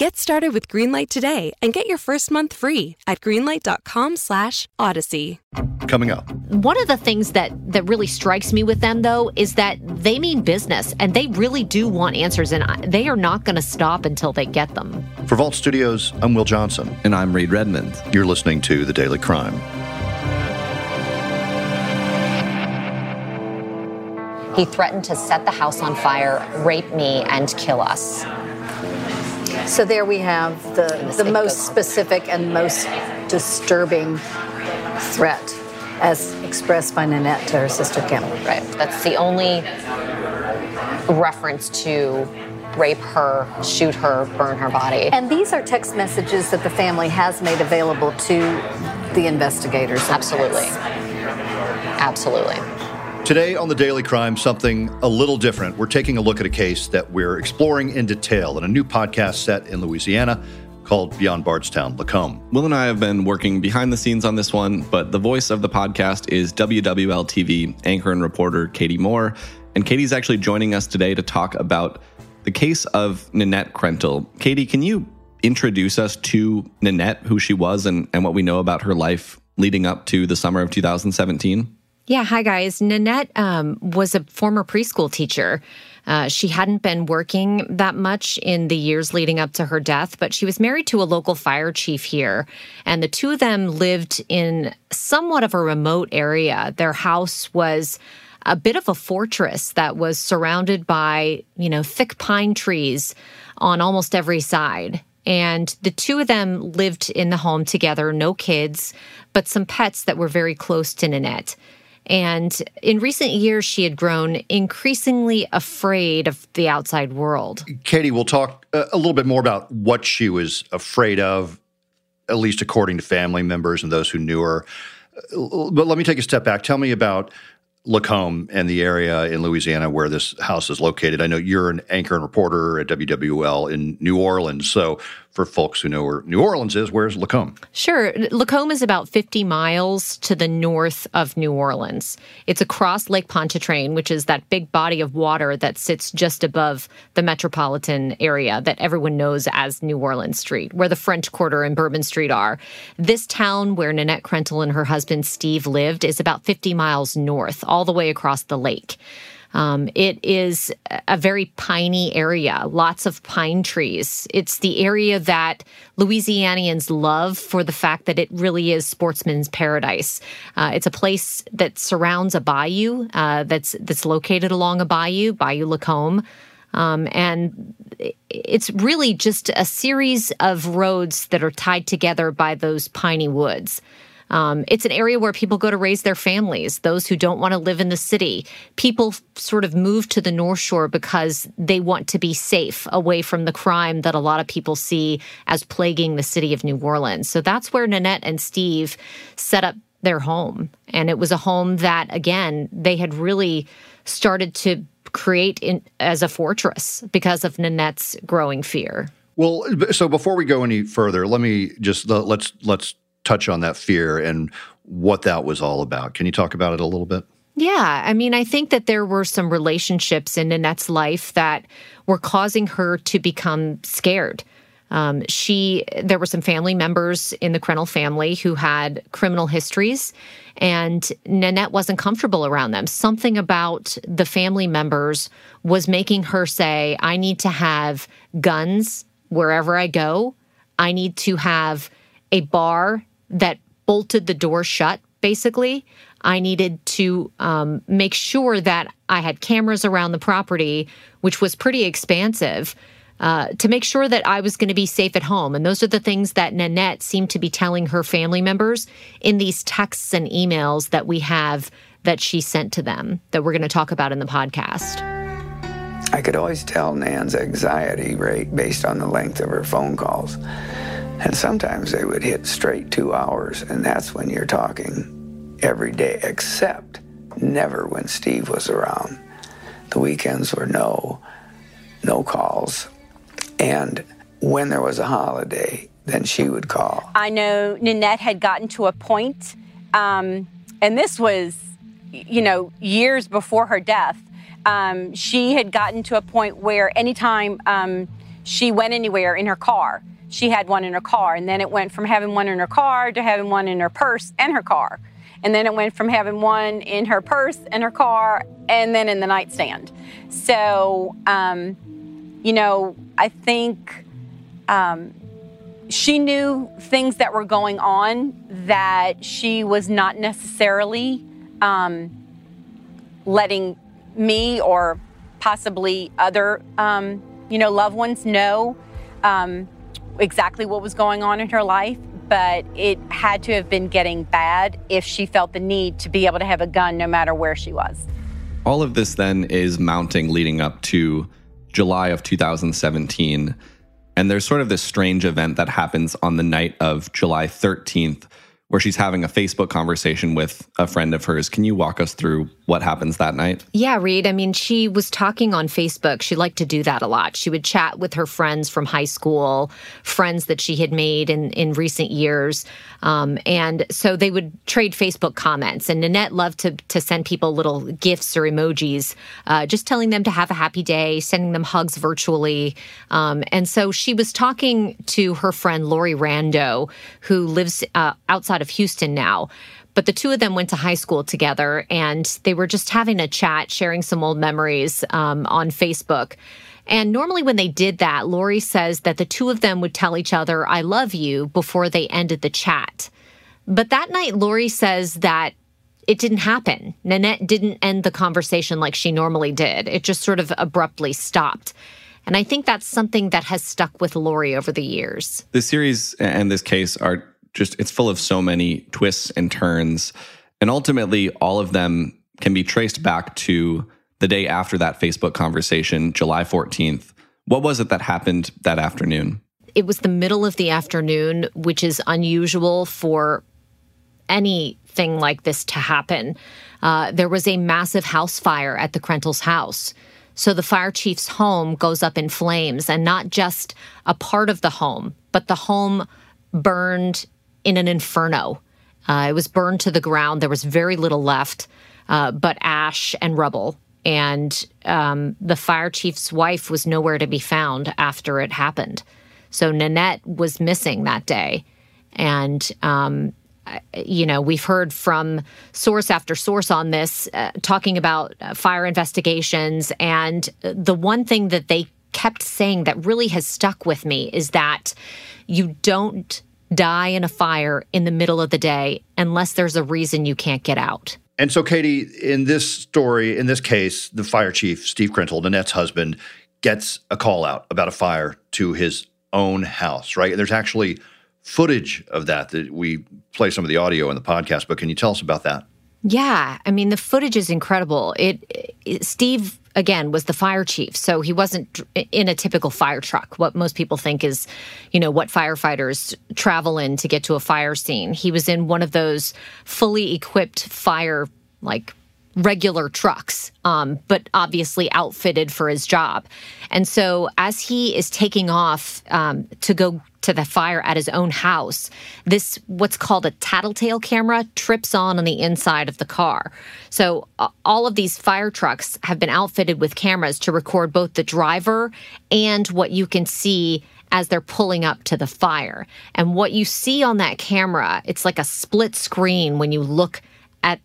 Get started with Greenlight today and get your first month free at greenlight.com/odyssey. Coming up. One of the things that that really strikes me with them though is that they mean business and they really do want answers and they are not going to stop until they get them. For Vault Studios, I'm Will Johnson and I'm Reed Redmond. You're listening to The Daily Crime. He threatened to set the house on fire, rape me, and kill us. So there we have the, the most specific and most disturbing threat as expressed by Nanette to her sister Kim. Right. That's the only reference to rape her, shoot her, burn her body. And these are text messages that the family has made available to the investigators. Absolutely. Absolutely. Today on the Daily Crime, something a little different. We're taking a look at a case that we're exploring in detail in a new podcast set in Louisiana called Beyond Bardstown, Lacombe. Will and I have been working behind the scenes on this one, but the voice of the podcast is WWL TV anchor and reporter Katie Moore. And Katie's actually joining us today to talk about the case of Nanette Krentel. Katie, can you introduce us to Nanette, who she was, and, and what we know about her life leading up to the summer of 2017? Yeah, hi guys. Nanette um, was a former preschool teacher. Uh, she hadn't been working that much in the years leading up to her death, but she was married to a local fire chief here. And the two of them lived in somewhat of a remote area. Their house was a bit of a fortress that was surrounded by, you know, thick pine trees on almost every side. And the two of them lived in the home together, no kids, but some pets that were very close to Nanette. And in recent years, she had grown increasingly afraid of the outside world. Katie, we'll talk uh, a little bit more about what she was afraid of, at least according to family members and those who knew her. Uh, but let me take a step back. Tell me about Lacombe and the area in Louisiana where this house is located. I know you're an anchor and reporter at WWL in New Orleans. So, for folks who know where New Orleans is, where's Lacombe? Sure. Lacombe is about 50 miles to the north of New Orleans. It's across Lake Pontchartrain, which is that big body of water that sits just above the metropolitan area that everyone knows as New Orleans Street, where the French Quarter and Bourbon Street are. This town where Nanette Krentel and her husband Steve lived is about 50 miles north, all the way across the lake. Um, it is a very piney area, lots of pine trees. It's the area that Louisianians love for the fact that it really is sportsman's paradise. Uh, it's a place that surrounds a bayou uh, that's that's located along a bayou, Bayou Lacombe. Um, and it's really just a series of roads that are tied together by those piney woods. Um, it's an area where people go to raise their families, those who don't want to live in the city. People sort of move to the North Shore because they want to be safe away from the crime that a lot of people see as plaguing the city of New Orleans. So that's where Nanette and Steve set up their home. And it was a home that, again, they had really started to create in, as a fortress because of Nanette's growing fear. Well, so before we go any further, let me just let's let's touch on that fear and what that was all about. Can you talk about it a little bit? Yeah, I mean, I think that there were some relationships in Nanette's life that were causing her to become scared. Um, she, there were some family members in the Krentel family who had criminal histories, and Nanette wasn't comfortable around them. Something about the family members was making her say, I need to have guns wherever I go. I need to have a bar that bolted the door shut, basically. I needed to um, make sure that I had cameras around the property, which was pretty expansive, uh, to make sure that I was going to be safe at home. And those are the things that Nanette seemed to be telling her family members in these texts and emails that we have that she sent to them that we're going to talk about in the podcast. I could always tell Nan's anxiety rate based on the length of her phone calls. And sometimes they would hit straight two hours, and that's when you're talking every day, except never when Steve was around. The weekends were no, no calls. And when there was a holiday, then she would call. I know Nanette had gotten to a point, um, and this was, you know, years before her death. Um, she had gotten to a point where anytime um, she went anywhere in her car, she had one in her car. And then it went from having one in her car to having one in her purse and her car. And then it went from having one in her purse and her car and then in the nightstand. So, um, you know, I think um, she knew things that were going on that she was not necessarily um, letting me or possibly other, um, you know, loved ones know um, exactly what was going on in her life. But it had to have been getting bad if she felt the need to be able to have a gun no matter where she was. All of this then is mounting leading up to July of 2017. And there's sort of this strange event that happens on the night of July 13th where she's having a Facebook conversation with a friend of hers. Can you walk us through what happens that night? Yeah, Reed. I mean, she was talking on Facebook. She liked to do that a lot. She would chat with her friends from high school, friends that she had made in, in recent years. Um, and so they would trade Facebook comments. And Nanette loved to, to send people little gifts or emojis, uh, just telling them to have a happy day, sending them hugs virtually. Um, and so she was talking to her friend Lori Rando, who lives uh, outside of Houston now. But the two of them went to high school together and they were just having a chat, sharing some old memories um, on Facebook. And normally, when they did that, Lori says that the two of them would tell each other, I love you, before they ended the chat. But that night, Lori says that it didn't happen. Nanette didn't end the conversation like she normally did, it just sort of abruptly stopped. And I think that's something that has stuck with Lori over the years. This series and this case are just it's full of so many twists and turns and ultimately all of them can be traced back to the day after that Facebook conversation, July 14th. What was it that happened that afternoon? It was the middle of the afternoon, which is unusual for anything like this to happen. Uh, there was a massive house fire at the Krentels' house. So the fire chief's home goes up in flames, and not just a part of the home, but the home burned in an inferno. Uh, it was burned to the ground. There was very little left, uh, but ash and rubble. And um, the fire chief's wife was nowhere to be found after it happened. So Nanette was missing that day. And, um, you know, we've heard from source after source on this, uh, talking about uh, fire investigations. And the one thing that they kept saying that really has stuck with me is that you don't die in a fire in the middle of the day unless there's a reason you can't get out. And so, Katie, in this story, in this case, the fire chief, Steve Krentel, Nanette's husband, gets a call out about a fire to his own house, right? And there's actually footage of that that we play some of the audio in the podcast, but can you tell us about that? Yeah, I mean the footage is incredible. It, it, Steve again was the fire chief, so he wasn't in a typical fire truck. What most people think is, you know, what firefighters travel in to get to a fire scene. He was in one of those fully equipped fire like regular trucks, um, but obviously outfitted for his job. And so, as he is taking off um, to go to the fire at his own house, this what's called a tattletale camera trips on on the inside of the car. So, uh, all of these fire trucks have been outfitted with cameras to record both the driver and what you can see as they're pulling up to the fire. And what you see on that camera, it's like a split screen when you look at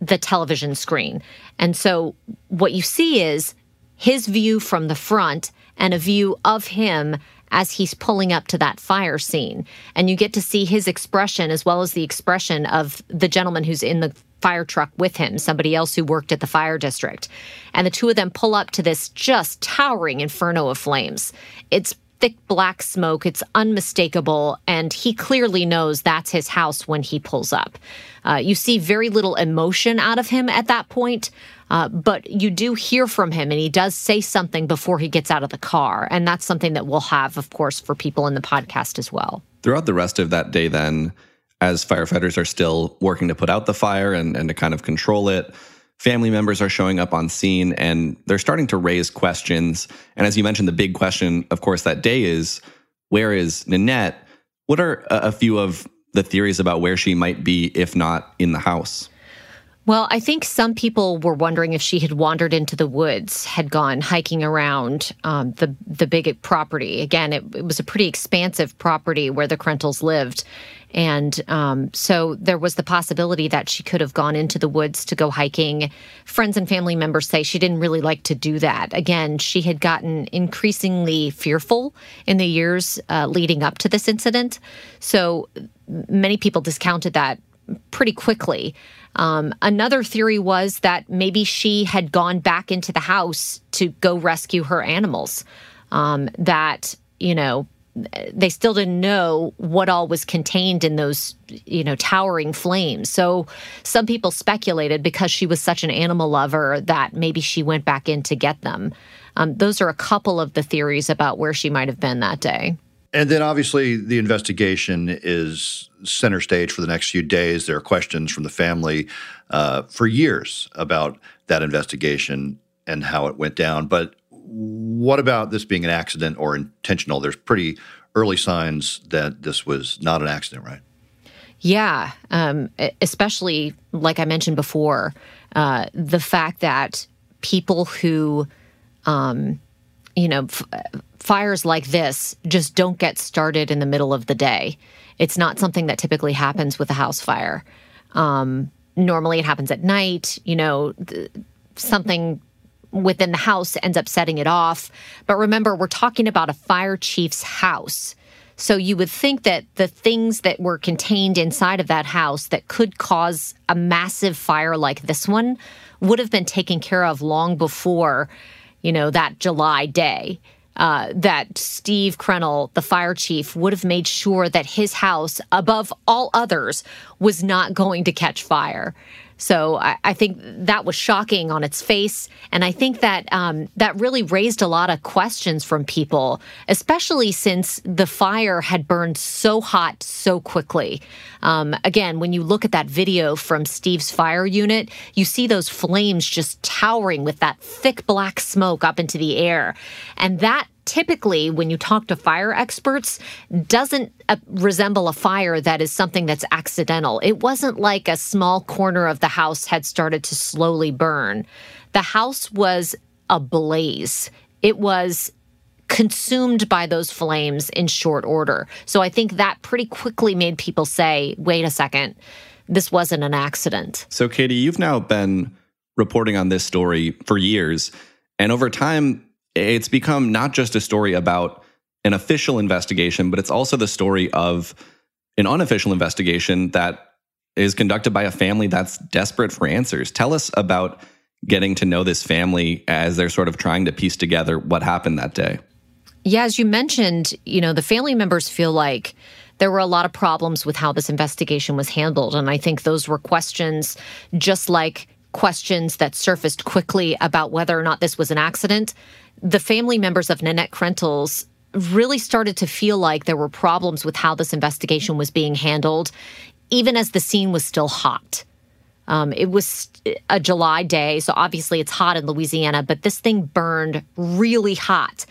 the television screen. And so what you see is his view from the front and a view of him as he's pulling up to that fire scene. And you get to see his expression as well as the expression of the gentleman who's in the fire truck with him, somebody else who worked at the fire district. And the two of them pull up to this just towering inferno of flames. It's thick black smoke. It's unmistakable. And he clearly knows that's his house when he pulls up. Uh, you see very little emotion out of him at that point, uh, but you do hear from him, and he does say something before he gets out of the car. And that's something that we'll have, of course, for people in the podcast as well. Throughout the rest of that day, then, as firefighters are still working to put out the fire and, and to kind of control it. Family members are showing up on scene and they're starting to raise questions. And as you mentioned, the big question, of course, that day is where is Nanette? What are a few of the theories about where she might be, if not in the house? Well, I think some people were wondering if she had wandered into the woods, had gone hiking around um, the the big property. Again, it, it, was a pretty expansive property where the Krentels lived, and um, so there was the possibility that she could have gone into the woods to go hiking. Friends and family members say she didn't really like to do that. Again, she had gotten increasingly fearful in the years uh, leading up to this incident, so many people discounted that pretty quickly. Um, another theory was that maybe she had gone back into the house to go rescue her animals. Um, that, you know, they still didn't know what all was contained in those, you know, towering flames. So some people speculated because she was such an animal lover that maybe she went back in to get them. Um, those are a couple of the theories about where she might have been that day. And then obviously the investigation is center stage for the next few days. There are questions from the family uh, for years about that investigation and how it went down. But what about this being an accident or intentional? There's pretty early signs that this was not an accident, right? Yeah, um, especially like I mentioned before, uh, the fact that people who, um, you know, f- fires like this just don't get started in the middle of the day. It's not something that typically happens with a house fire. Um, normally, it happens at night. You know, th- something within the house ends up setting it off. But remember, we're talking about a fire chief's house. So you would think that the things that were contained inside of that house that could cause a massive fire like this one would have been taken care of long before, you know, that July day uh, that Steve Krentel, the fire chief, would have made sure that his house, above all others, was not going to catch fire. So I, I, think that was shocking on its face, and I think that um, that really raised a lot of questions from people, especially since the fire had burned so hot so quickly. Um, again, when you look at that video from Steve's fire unit, you see those flames just towering with that thick black smoke up into the air, and that typically, when you talk to fire experts, doesn't uh, resemble a fire that is something that's accidental. It wasn't like a small corner of the house had started to slowly burn. The house was ablaze. It was consumed by those flames in short order. So I think that pretty quickly made people say, wait a second, this wasn't an accident. So, Katie, you've now been reporting on this story for years. And over time, it's become not just a story about an official investigation, but it's also the story of an unofficial investigation that is conducted by a family that's desperate for answers. Tell us about getting to know this family as they're sort of trying to piece together what happened that day. Yeah, as you mentioned, you know, the family members feel like there were a lot of problems with how this investigation was handled. And I think those were questions just like questions that surfaced quickly about whether or not this was an accident the family members of Nanette Krentels really started to feel like there were problems with how this investigation was being handled, even as the scene was still hot. Um, it was a July day, so obviously it's hot in Louisiana, but this thing burned really hot.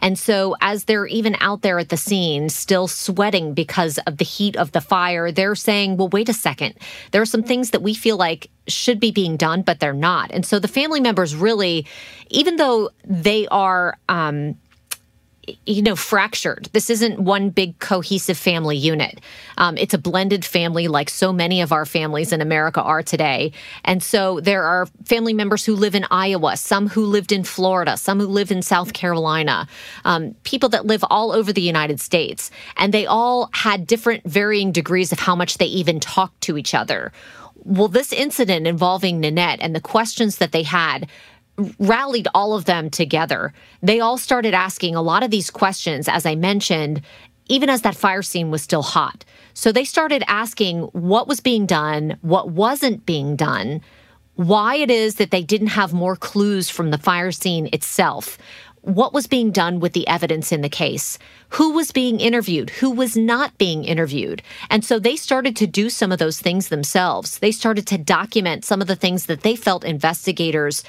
And so, as they're even out there at the scene, still sweating because of the heat of the fire, they're saying, well, wait a second. There are some things that we feel like should be being done, but they're not. And so, the family members really, even though they are, um, you know, fractured. This isn't one big cohesive family unit. Um, it's a blended family, like so many of our families in America are today. And so there are family members who live in Iowa, some who lived in Florida, some who live in South Carolina, um, people that live all over the United States. And they all had different varying degrees of how much they even talked to each other. Well, this incident involving Nanette and the questions that they had rallied all of them together. They all started asking a lot of these questions, as I mentioned, even as that fire scene was still hot. So they started asking what was being done, what wasn't being done, why it is that they didn't have more clues from the fire scene itself. what was being done with the evidence in the case, who was being interviewed, who was not being interviewed. And so they started to do some of those things themselves. They started to document some of the things that they felt investigators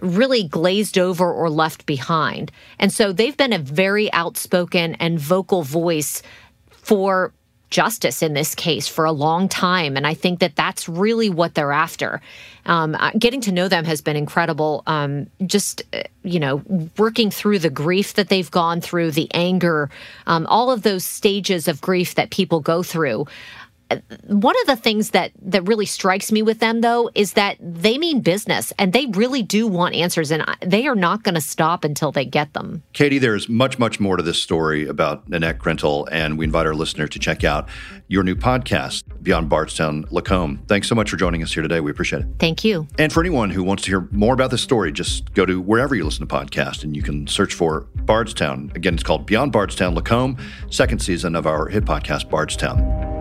really glazed over or left behind. And so they've been a very outspoken and vocal voice for justice in this case for a long time. And I think that that's really what they're after. Um, uh, getting to know them has been incredible. Um, just, uh, you know, working through the grief that they've gone through, the anger, um, all of those stages of grief that people go through one of the things that that really strikes me with them though is that they mean business and they really do want answers and they are not going to stop until they get them. Katie, there's much much more to this story about Nanette Krentel and we invite our listener to check out your new podcast Beyond Bardstown Lacombe. Thanks so much for joining us here today. We appreciate it. Thank you. And for anyone who wants to hear more about this story, just go to wherever you listen to podcasts and you can search for Bardstown. Again, it's called Beyond Bardstown Lacombe, second season of our hit podcast Bardstown.